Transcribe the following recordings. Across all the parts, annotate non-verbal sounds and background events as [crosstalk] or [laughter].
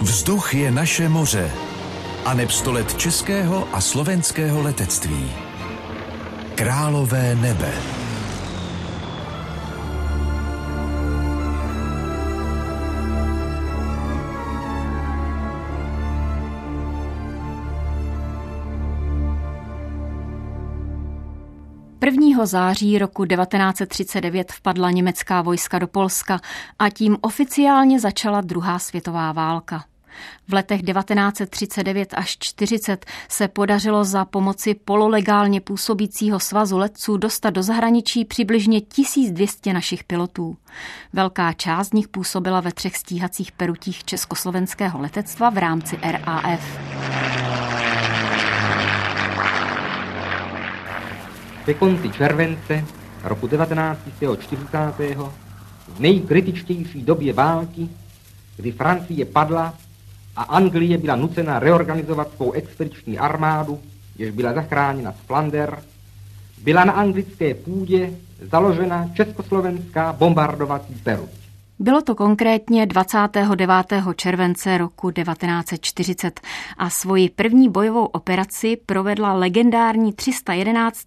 Vzduch je naše moře a neb českého a slovenského letectví. Králové nebe. Září roku 1939 vpadla německá vojska do Polska a tím oficiálně začala druhá světová válka. V letech 1939 až 40 se podařilo za pomoci pololegálně působícího svazu letců dostat do zahraničí přibližně 1200 našich pilotů. Velká část z nich působila ve třech stíhacích perutích československého letectva v rámci RAF. Ke konci července roku 1940. v nejkritičtější době války, kdy Francie padla a Anglie byla nucena reorganizovat svou expediční armádu, jež byla zachráněna z Flander, byla na anglické půdě založena československá bombardovací peruť. Bylo to konkrétně 29. července roku 1940 a svoji první bojovou operaci provedla legendární 311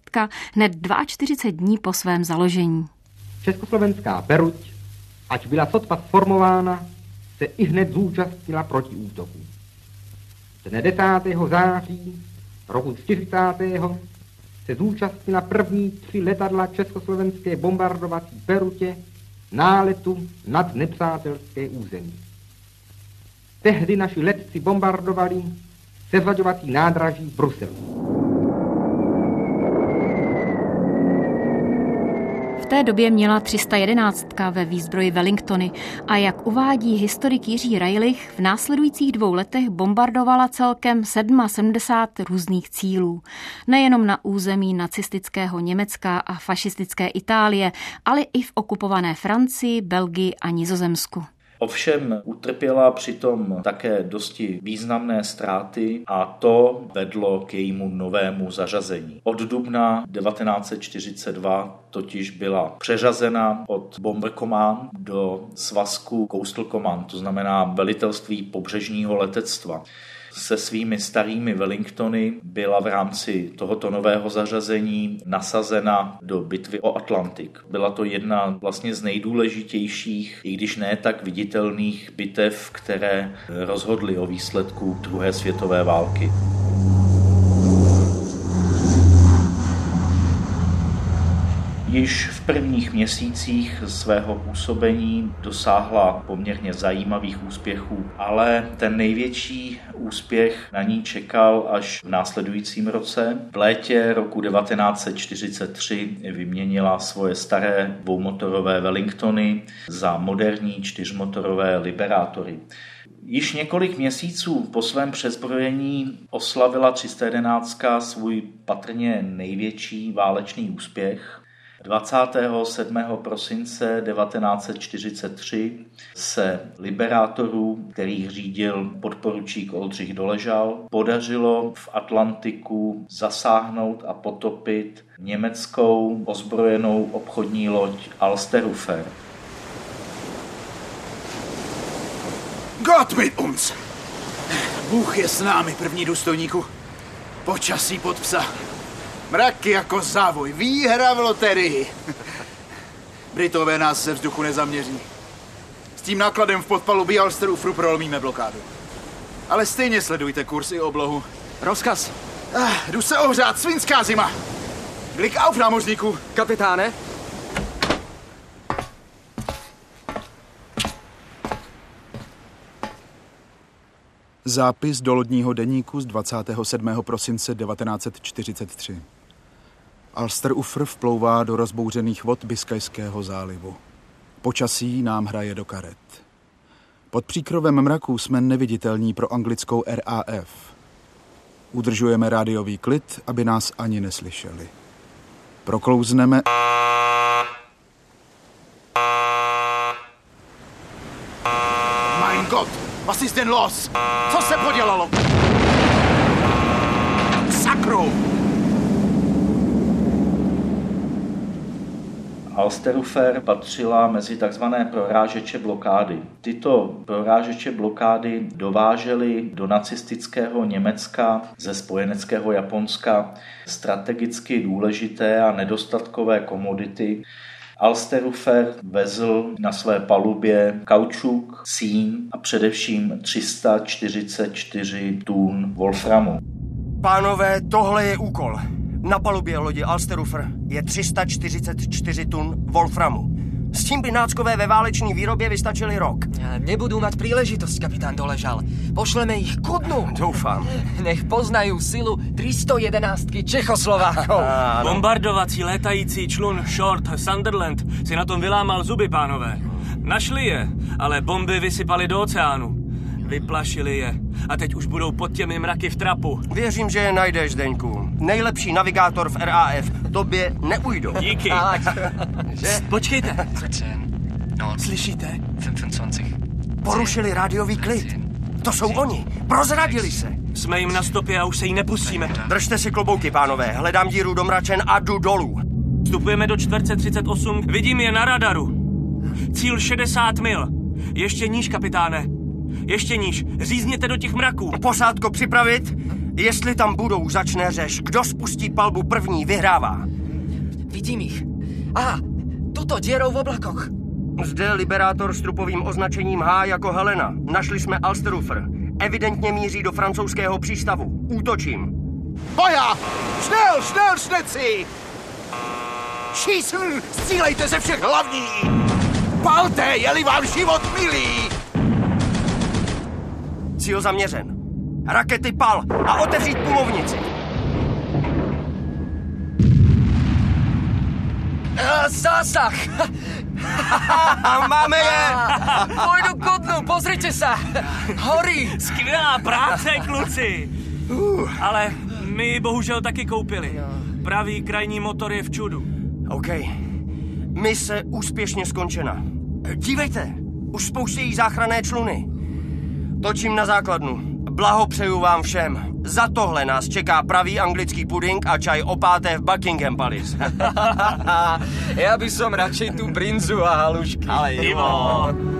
hned 42 dní po svém založení. Československá peruť, ať byla sotva sformována, se i hned zúčastnila proti útoku. Dne 10. září roku 40. se zúčastnila první tři letadla československé bombardovací perutě náletu nad nepřátelské území. Tehdy naši letci bombardovali sezvaďovací nádraží v Bruselu. Té době měla 311 ve výzbroji Wellingtony a jak uvádí historik Jiří Rajlich, v následujících dvou letech bombardovala celkem 77 různých cílů. Nejenom na území nacistického Německa a fašistické Itálie, ale i v okupované Francii, Belgii a Nizozemsku. Ovšem utrpěla přitom také dosti významné ztráty a to vedlo k jejímu novému zařazení. Od dubna 1942 totiž byla přeřazena od Bomber Command do svazku Coastal Command, to znamená velitelství pobřežního letectva se svými starými Wellingtony byla v rámci tohoto nového zařazení nasazena do bitvy o Atlantik. Byla to jedna vlastně z nejdůležitějších, i když ne tak viditelných bitev, které rozhodly o výsledku druhé světové války. Již v prvních měsících svého působení dosáhla poměrně zajímavých úspěchů, ale ten největší úspěch na ní čekal až v následujícím roce. V létě roku 1943 vyměnila svoje staré dvoumotorové Wellingtony za moderní čtyřmotorové Liberátory. Již několik měsíců po svém přezbrojení oslavila 311 svůj patrně největší válečný úspěch. 27. prosince 1943 se liberátorů, který řídil podporučík Oldřich Doležal, podařilo v Atlantiku zasáhnout a potopit německou ozbrojenou obchodní loď Alsterufer. Gott mit uns! Bůh je s námi, první důstojníku. Počasí pod psa. Mraky jako závoj, výhra v loterii. [laughs] Britové nás se vzduchu nezaměří. S tím nákladem v podpalubí Alsterufru prolomíme blokádu. Ale stejně sledujte kurz i oblohu. Rozkaz. Ah, jdu se ohřát, svinská zima. Klik auf, námořníku. Kapitáne? Zápis do lodního deníku z 27. prosince 1943. Alster Ufr vplouvá do rozbouřených vod Biskajského zálivu. Počasí nám hraje do karet. Pod příkrovem mraku jsme neviditelní pro anglickou RAF. Udržujeme rádiový klid, aby nás ani neslyšeli. Proklouzneme... Mein Gott, was ist denn los? Co se podělalo? Sakru! Alsterufer patřila mezi tzv. prorážeče blokády. Tyto prorážeče blokády dovážely do nacistického Německa ze spojeneckého Japonska strategicky důležité a nedostatkové komodity, Alsterufer vezl na své palubě kaučuk, sín a především 344 tun wolframu. Pánové, tohle je úkol. Na palubě lodi Alsterufer je 344 tun wolframu. S tím by náckové ve váleční výrobě vystačili rok. Nebudú mať príležitosť, kapitán Doležal. Pošleme ich ku dnu. [laughs] Doufám. Nech poznajú silu 311 Čechoslovákov. [laughs] Bombardovací létající člun Short Sunderland si na tom vylámal zuby, pánové. Našli je, ale bomby vysypali do oceánu. Vyplašili je a teď už budou pod těmi mraky v trapu. Věřím, že je najdeš, Zdeňku. Nejlepší navigátor v RAF. Tobě neujdou. Díky. [laughs] Že? Počkejte, 14, no, slyšíte? 25. Porušili rádiový klid. To jsou oni. Prozradili se. Jsme jim na stopě a už se jí nepustíme. Držte si klobouky, pánové. Hledám díru do mračen a jdu dolů. Vstupujeme do čtverce 38, vidím je na radaru. Cíl 60 mil. Ještě níž, kapitáne. Ještě níž. Řízněte do těch mraků. Posádko připravit. Jestli tam budou, začne řeš. Kdo spustí palbu první, vyhrává. Vidím ich. Aha, tuto dierou v oblakoch. Zde liberátor s trupovým označením H jako Helena. Našli jsme Alsterufer. Evidentně míří do francouzského přístavu. Útočím. Boja! Schnell, schnell, šneci! Čísl, střílejte ze všech hlavní! Palte, je-li vám život milý! Cíl zaměřen. Rakety pal a otevřít pumovnici. A, zásah! A [laughs] máme je! [laughs] Pôjdu ku dnu, pozrite sa! Horí! Skvělá práce, kluci. Ale my ji bohužel taky koupili. Pravý krajní motor je v čudu. OK. Mise úspěšně skončena. Dívejte, už spouštějí záchranné čluny. Točím na základnu. Blahopřeju vám všem. Za tohle nás čeká pravý anglický puding a čaj o páté v Buckingham Palace. [laughs] Ja by som radšej tú brinzu a halušky. Ale Ivo.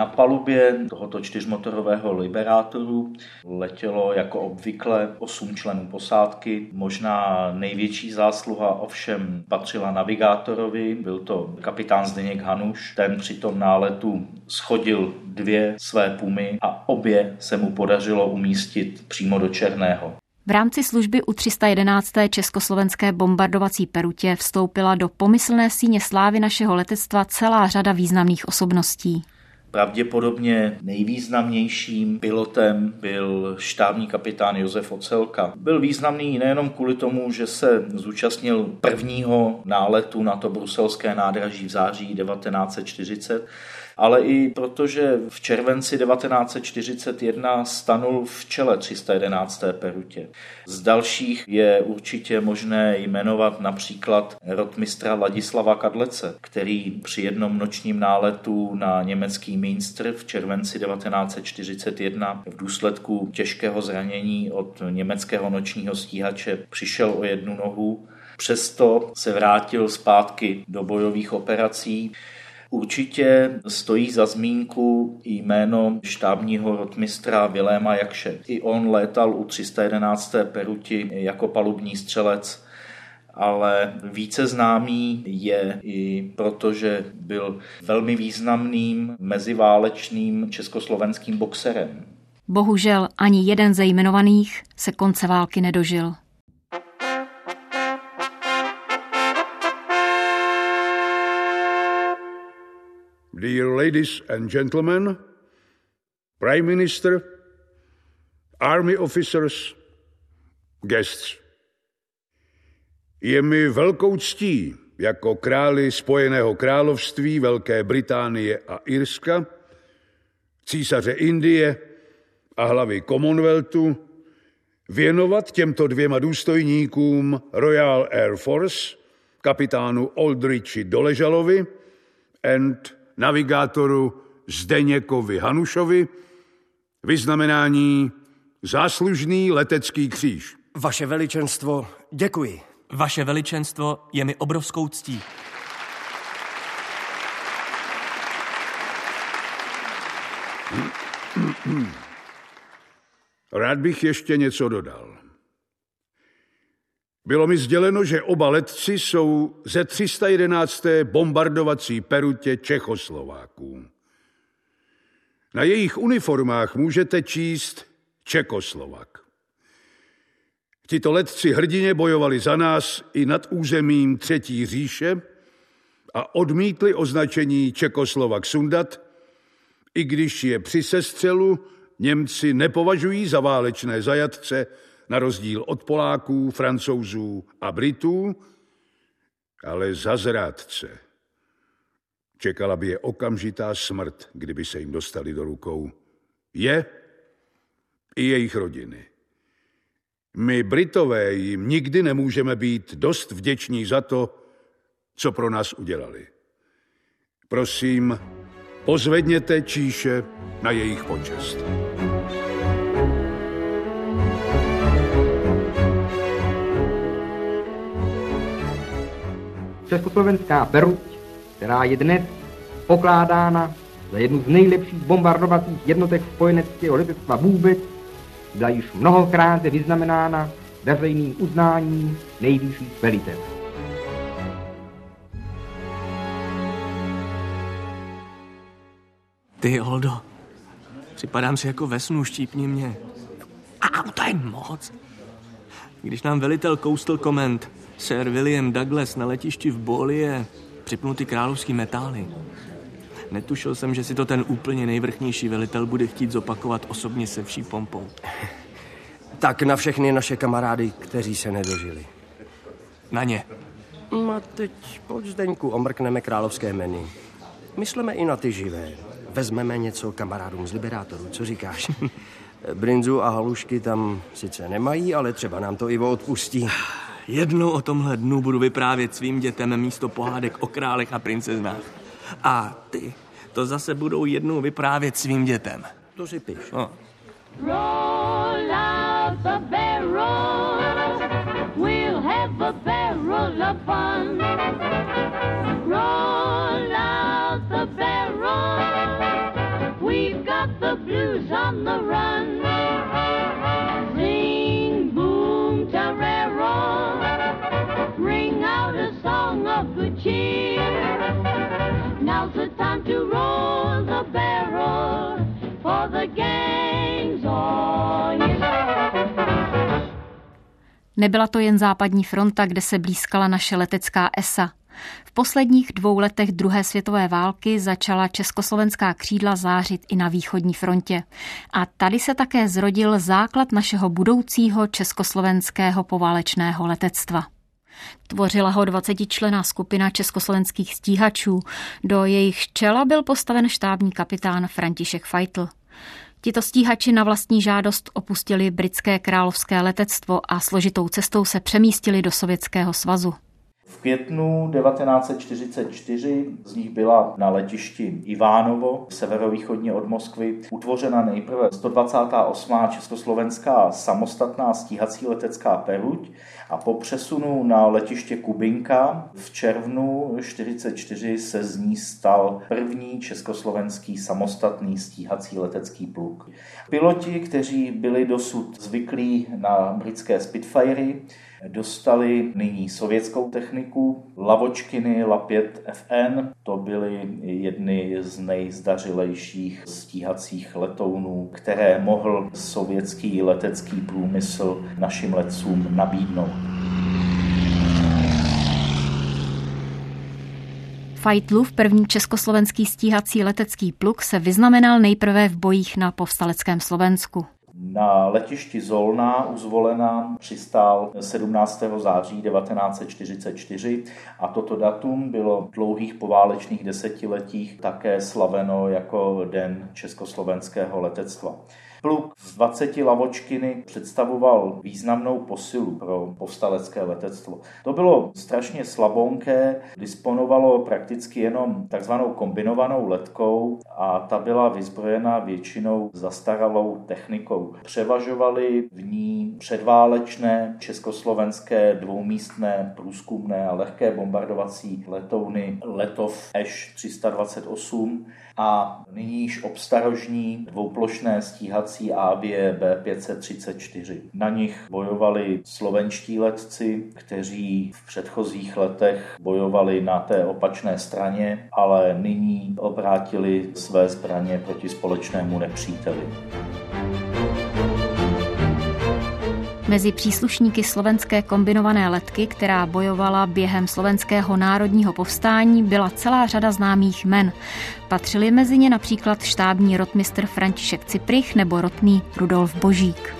Na palubě tohoto čtyřmotorového liberátoru letělo jako obvykle osm členů posádky. Možná největší zásluha ovšem patřila navigátorovi, byl to kapitán Zdeněk Hanuš. Ten při tom náletu schodil dvě své pumy a obě se mu podařilo umístit přímo do Černého. V rámci služby u 311. československé bombardovací perutě vstoupila do pomyslné síně slávy našeho letectva celá řada významných osobností. Pravděpodobně nejvýznamnějším pilotem byl štábní kapitán Josef Ocelka. Byl významný nejenom kvůli tomu, že se zúčastnil prvního náletu na to bruselské nádraží v září 1940, ale i protože v červenci 1941 stanul v čele 311. perutě. Z dalších je určitě možné jmenovat například rotmistra Ladislava Kadlece, který při jednom nočním náletu na německý Münster v červenci 1941 v důsledku těžkého zranění od německého nočního stíhače přišel o jednu nohu. Přesto se vrátil zpátky do bojových operací. Určitě stojí za zmínku jméno štábního rotmistra Viléma Jakše. I on létal u 311. peruti jako palubní střelec, ale více známý je i proto, že byl velmi významným meziválečným československým boxerem. Bohužel ani jeden ze jmenovaných se konce války nedožil. Dear ladies and gentlemen, Prime Minister, Army officers, guests. Je mi velkou ctí jako králi Spojeného království Velké Británie a Irska, císaře Indie a hlavy Commonwealthu věnovat těmto dvěma důstojníkům Royal Air Force kapitánu Oldrichi Doležalovi and navigátoru Zdeněkovi Hanušovi vyznamenání Záslužný letecký kříž. Vaše veličenstvo, děkuji. Vaše veličenstvo je mi obrovskou ctí. Rád bych ještě něco dodal. Bylo mi sděleno, že oba letci jsou ze 311. bombardovací perutě Čechoslováků. Na jejich uniformách můžete číst Čekoslovak. Tito letci hrdině bojovali za nás i nad územím Třetí říše a odmítli označení Čekoslovak sundat, i když je při sestřelu Němci nepovažují za válečné zajatce, na rozdíl od Poláků, Francouzů a Britů, ale za zrádce. Čekala by je okamžitá smrt, kdyby se jim dostali do rukou. Je i jejich rodiny. My, Britové, jim nikdy nemůžeme být dost vděční za to, co pro nás udělali. Prosím, pozvedněte číše na jejich počest. Československá peruť, která je dnes pokládána za jednu z nejlepších bombardovacích jednotek spojeneckého letectva vůbec, byla již mnohokrát vyznamenána veřejným uznáním nejvyšších velitel. Ty, Oldo, připadám si jako ve snu, štípni mě. A to je moc. Když nám velitel Coastal Command, Sir William Douglas na letišti v Bolie připnul ty královský metály. Netušil jsem, že si to ten úplně nejvrchnější velitel bude chtít zopakovat osobně se vší pompou. [laughs] Tak na všechny naše kamarády, kteří se nedožili. Na ně. No a teď pojď Zdeňku, omrkneme královské menu. Myslíme i na ty živé. Vezmeme něco kamarádům z Liberátorů, co říkáš? [laughs] Brinzu a halušky tam sice nemají, ale třeba nám to Ivo odpustí. Jednou o tomhle dnu budu vyprávět svým dětem místo pohádek o králech a princeznách. A ty to zase budou jednou vyprávět svým dětem. To si piš. No. Roll out the barrel. We'll have a barrel of fun. Roll out the barrel. We've got the blues on the run. Now's the time to roll the barrel for the gang's you. Nebyla to jen západní fronta, kde se blízkala naše letecká ESA. V posledních dvou letech druhé světové války začala československá křídla zářit i na východní frontě. A tady se také zrodil základ našeho budoucího československého poválečného letectva. Tvořila ho 20-člená skupina československých stíhačů. Do jejich čela byl postaven štábní kapitán František Feitl. Tito stíhači na vlastní žádost opustili britské královské letectvo a složitou cestou se přemístili do Sovětského svazu. V květnu 1944 z nich byla na letišti Ivánovo, severovýchodně od Moskvy, utvořena nejprve 128. československá samostatná stíhací letecká peruť a po přesunu na letiště Kubinka v červnu 1944 se z ní stal první československý samostatný stíhací letecký pluk. Piloti, kteří byli dosud zvyklí na britské Spitfirey, dostali nyní sovětskou techniku. Lavočkiny La-5 FN, to byly jedny z nejzdařilejších stíhacích letounů, které mohl sovětský letecký průmysl našim letcům nabídnout. Fajtlův první československý stíhací letecký pluk se vyznamenal nejprve v bojích na povstaleckém Slovensku. Na letišti Zolná u Zvolena přistál 17. září 1944 a toto datum bylo v dlouhých poválečných desetiletích také slaveno jako Den československého letectva. Pluk z 20 lavočkiny představoval významnou posilu pro povstalecké letectvo. To bylo strašně slabonké, disponovalo prakticky jenom takzvanou kombinovanou letkou a ta byla vyzbrojena většinou zastaralou technikou. Převažovaly v ní předválečné československé dvoumístné průzkumné a lehké bombardovací letouny Letov Eš 328 a nyní již obstarožní dvouplošné stíhací Avie B534. Na nich bojovali slovenští letci, kteří v předchozích letech bojovali na té opačné straně, ale nyní obrátili své zbraně proti společnému nepříteli. Mezi příslušníky slovenské kombinované letky, která bojovala během slovenského národního povstání, byla celá řada známých men. Patřili mezi ně například štábní rotmistr František Ciprich nebo rotný Rudolf Božík.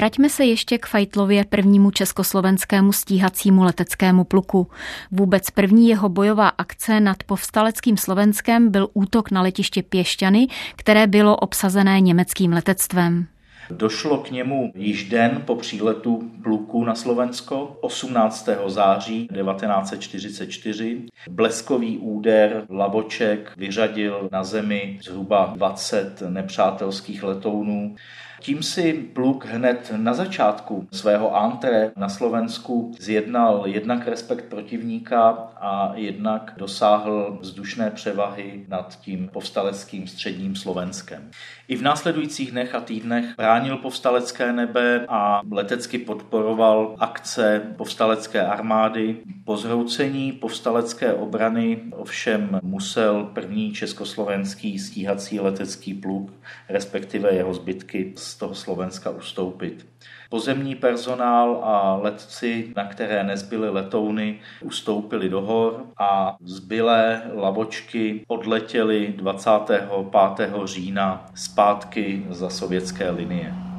Vraťme se ještě k Fajtlově prvnímu československému stíhacímu leteckému pluku. Vůbec první jeho bojová akce nad povstaleckým Slovenskem byl útok na letiště Pěšťany, které bylo obsazené německým letectvem. Došlo k němu již den po příletu pluku na Slovensko 18. září 1944. Bleskový úder Lavoček vyřadil na zemi zhruba 20 nepřátelských letounů. Tím si Pluk hned na začátku svého antré na Slovensku zjednal jednak respekt protivníka a jednak dosáhl vzdušné převahy nad tím povstaleckým středním Slovenskem. I v následujících dnech a týdnech bránil povstalecké nebe a letecky podporoval akce povstalecké armády. Po zhroucení povstalecké obrany ovšem musel první československý stíhací letecký pluk, respektive jeho zbytky, z toho Slovenska ustoupit. Pozemní personál a letci, na které nezbyly letouny, ustoupili do hor a zbylé lavočky odletěly 25. října zpátky za sovětské linie.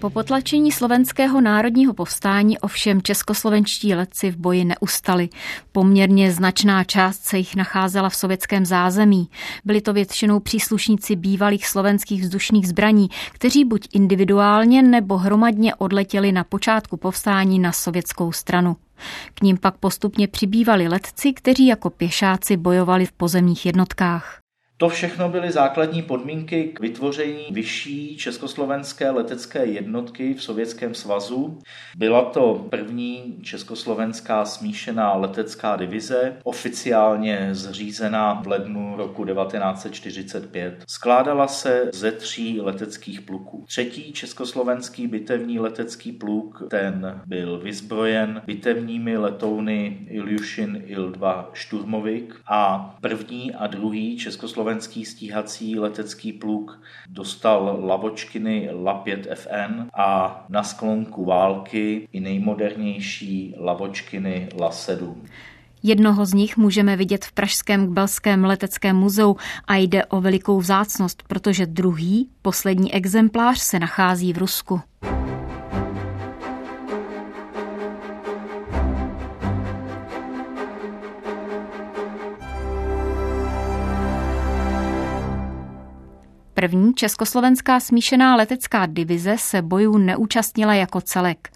Po potlačení slovenského národního povstání ovšem českoslovenští letci v boji neustali. Poměrně značná část se jich nacházela v sovětském zázemí. Byli to většinou příslušníci bývalých slovenských vzdušných zbraní, kteří buď individuálně nebo hromadně odletěli na počátku povstání na sovětskou stranu. K ním pak postupně přibývali letci, kteří jako pěšáci bojovali v pozemních jednotkách. To všechno byly základní podmínky k vytvoření vyšší československé letecké jednotky v Sovětském svazu. Byla to první československá smíšená letecká divize, oficiálně zřízená v lednu roku 1945. Skládala se ze tří leteckých pluků. Třetí československý bitevní letecký pluk, ten byl vyzbrojen bitevními letouny Ilyushin Il-2 Šturmovik a první a druhý československý slovenský stíhací letecký pluk dostal lavočkiny La-5 FN a na sklonku války i nejmodernější lavočkiny La-7. Jednoho z nich můžeme vidět v Pražském Kbelském leteckém muzeu a jde o velikou vzácnost, protože druhý, poslední exemplář se nachází v Rusku. První československá smíšená letecká divize se bojů neúčastnila jako celek.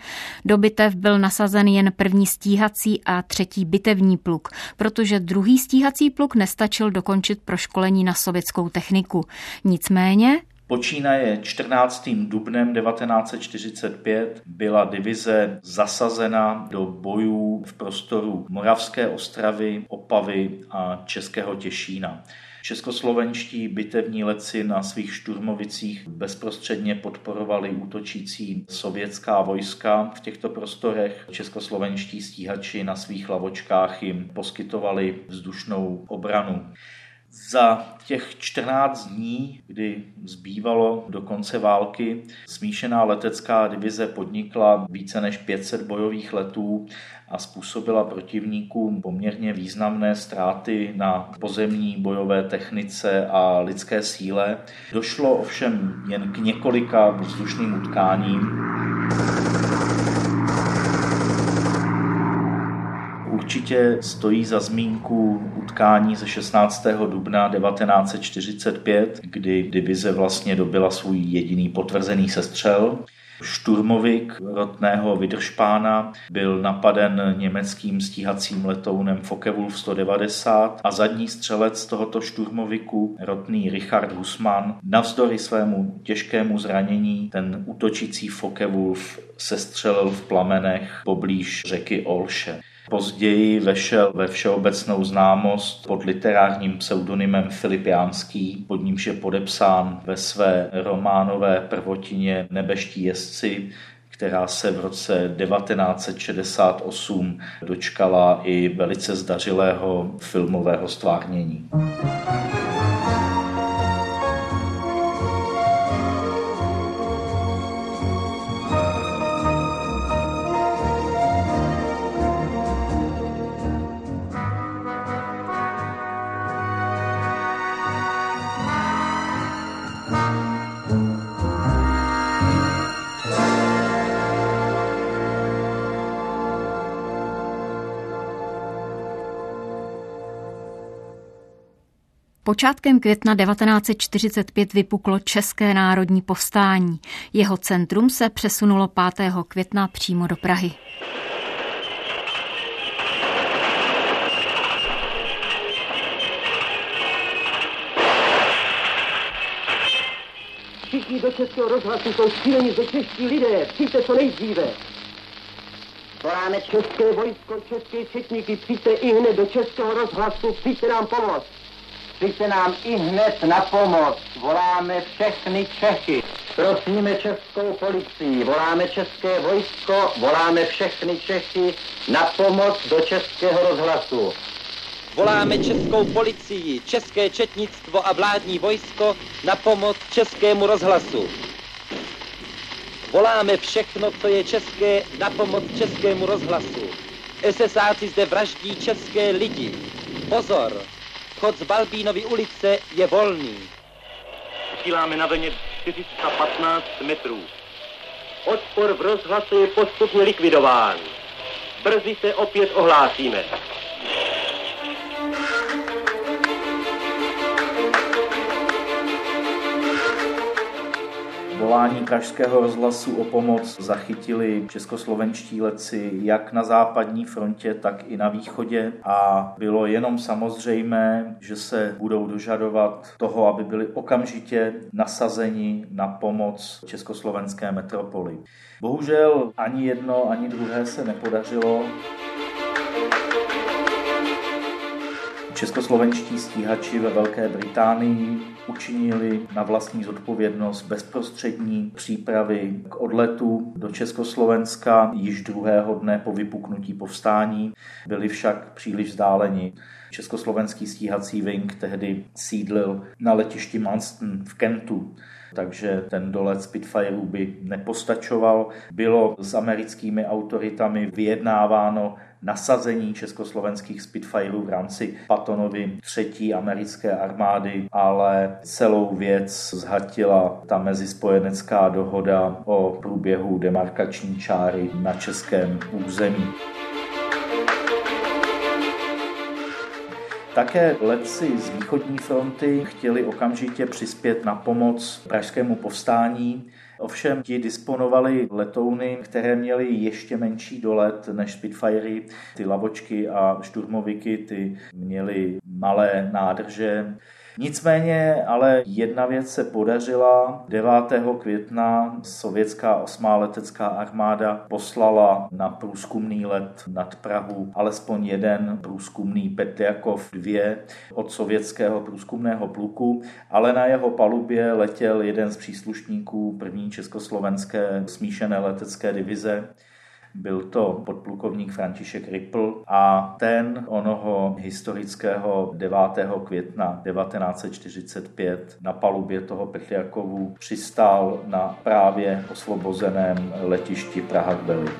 Do bitev byl nasazen jen první stíhací a třetí bitevní pluk, protože druhý stíhací pluk nestačil dokončit proškolení na sovětskou techniku. Nicméně Počínaje 14. dubnem 1945 byla divize zasazena do bojů v prostoru Moravské ostravy, Opavy a Českého Těšína. Českoslovenští bitevní letci na svých šturmovicích bezprostředně podporovali útočící sovětská vojska v těchto prostorech. Českoslovenští stíhači na svých lavočkách jim poskytovali vzdušnou obranu. Za těch 14 dní, kdy zbývalo do konce války, smíšená letecká divize podnikla více než 500 bojových letů a způsobila protivníkům poměrně významné ztráty na pozemní bojové technice a lidské síle. Došlo ovšem jen k několika vzdušným utkáním. Určitě stojí za zmínku utkání ze 16. dubna 1945, kdy divize vlastně dobila svůj jediný potvrzený sestřel. Šturmovik rotného Vydržpána byl napaden německým stíhacím letounem Focke-Wulf 190 a zadní střelec tohoto šturmoviku, rotný Richard Husman, navzdory svému těžkému zranění ten útočící Focke-Wulf sestřelil v plamenech poblíž řeky Olše. Později vešel ve všeobecnou známost pod literárním pseudonymem Filip Jánský, pod nímž je podepsán ve své románové prvotině Nebeští jezdci, která se v roce 1968 dočkala i velice zdařilého filmového stvárnění. Počátkem května 1945 vypuklo České národní povstání. Jeho centrum se přesunulo 5. května přímo do Prahy. Všichni do Českého rozhlasu jsou šíleni ze čeští lidé. Přijďte co nejdříve. Voláme české vojsko, české četníky, přijďte i hned do Českého rozhlasu, přijďte nám pomoct. Přijďte nám i hned na pomoc. Voláme všechny Čechy. Prosíme českou policii, voláme české vojsko, voláme všechny Čechy na pomoc do českého rozhlasu. Voláme českou policii, české četnictvo a vládní vojsko na pomoc českému rozhlasu. Voláme všechno, co je české, na pomoc českému rozhlasu. SSáci zde vraždí české lidi. Pozor! Chod z Balbínovy ulice je volný. Vysíláme na vlně 415 metrů. Odpor v rozhlase je postupně likvidován. Brzy se opět ohlásíme. Volání Pražského rozhlasu o pomoc zachytili českoslovenští leci jak na západní frontě, tak i na východě a bylo jenom samozřejmé, že se budou dožadovat toho, aby byli okamžitě nasazeni na pomoc československé metropoli. Bohužel ani jedno, ani druhé se nepodařilo. Českoslovenští stíhači ve Velké Británii učinili na vlastní zodpovědnost bezprostřední přípravy k odletu do Československa již druhého dne po vypuknutí povstání. Byli však příliš vzdáleni. Československý stíhací wing tehdy sídlil na letišti Manston v Kentu takže ten dolet Spitfireů by nepostačoval. Bylo s americkými autoritami vyjednáváno nasazení československých Spitfireů v rámci Patonovy třetí americké armády, ale celou věc zhatila ta mezispojenecká dohoda o průběhu demarkační čáry na českém území. Také letci z východní fronty chtěli okamžitě přispět na pomoc pražskému povstání. Ovšem ti disponovali letouny, které měly ještě menší dolet než Spitfirey. Ty lavočky a šturmoviky ty měly malé nádrže. Nicméně ale jedna věc se podařila. 9. května sovětská osmá letecká armáda poslala na průzkumný let nad Prahu alespoň jeden průzkumný Petjakov 2 od sovětského průzkumného pluku, ale na jeho palubě letěl jeden z příslušníků první československé smíšené letecké divize Byl to podplukovník František Ripple a ten onoho historického 9. května 1945 na palubě toho Petriakovu přistál na právě osvobozeném letišti Praha-Bely.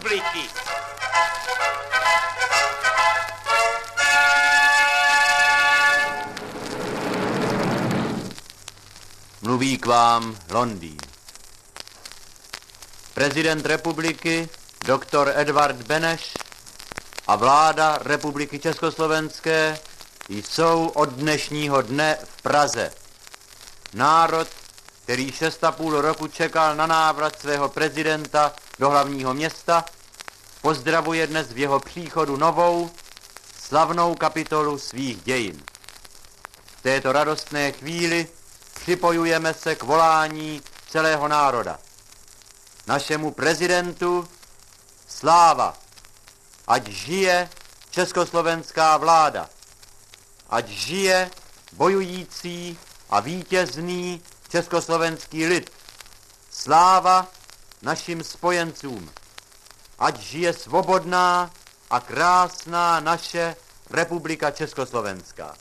Republiky. Mluví k vám Londýn. Prezident republiky doktor Edvard Beneš a vláda republiky Československé jsou od dnešního dne v Praze. Národ, který šest a půl roku čekal na návrat svého prezidenta do hlavního města, pozdravuje dnes v jeho příchodu novou, slavnou kapitolu svých dějin. V této radostné chvíli připojujeme se k volání celého národa. Našemu prezidentu sláva, ať žije československá vláda, ať žije bojující a vítězný československý lid. Sláva našim spojencům, ať žije svobodná a krásná naše republika Československá.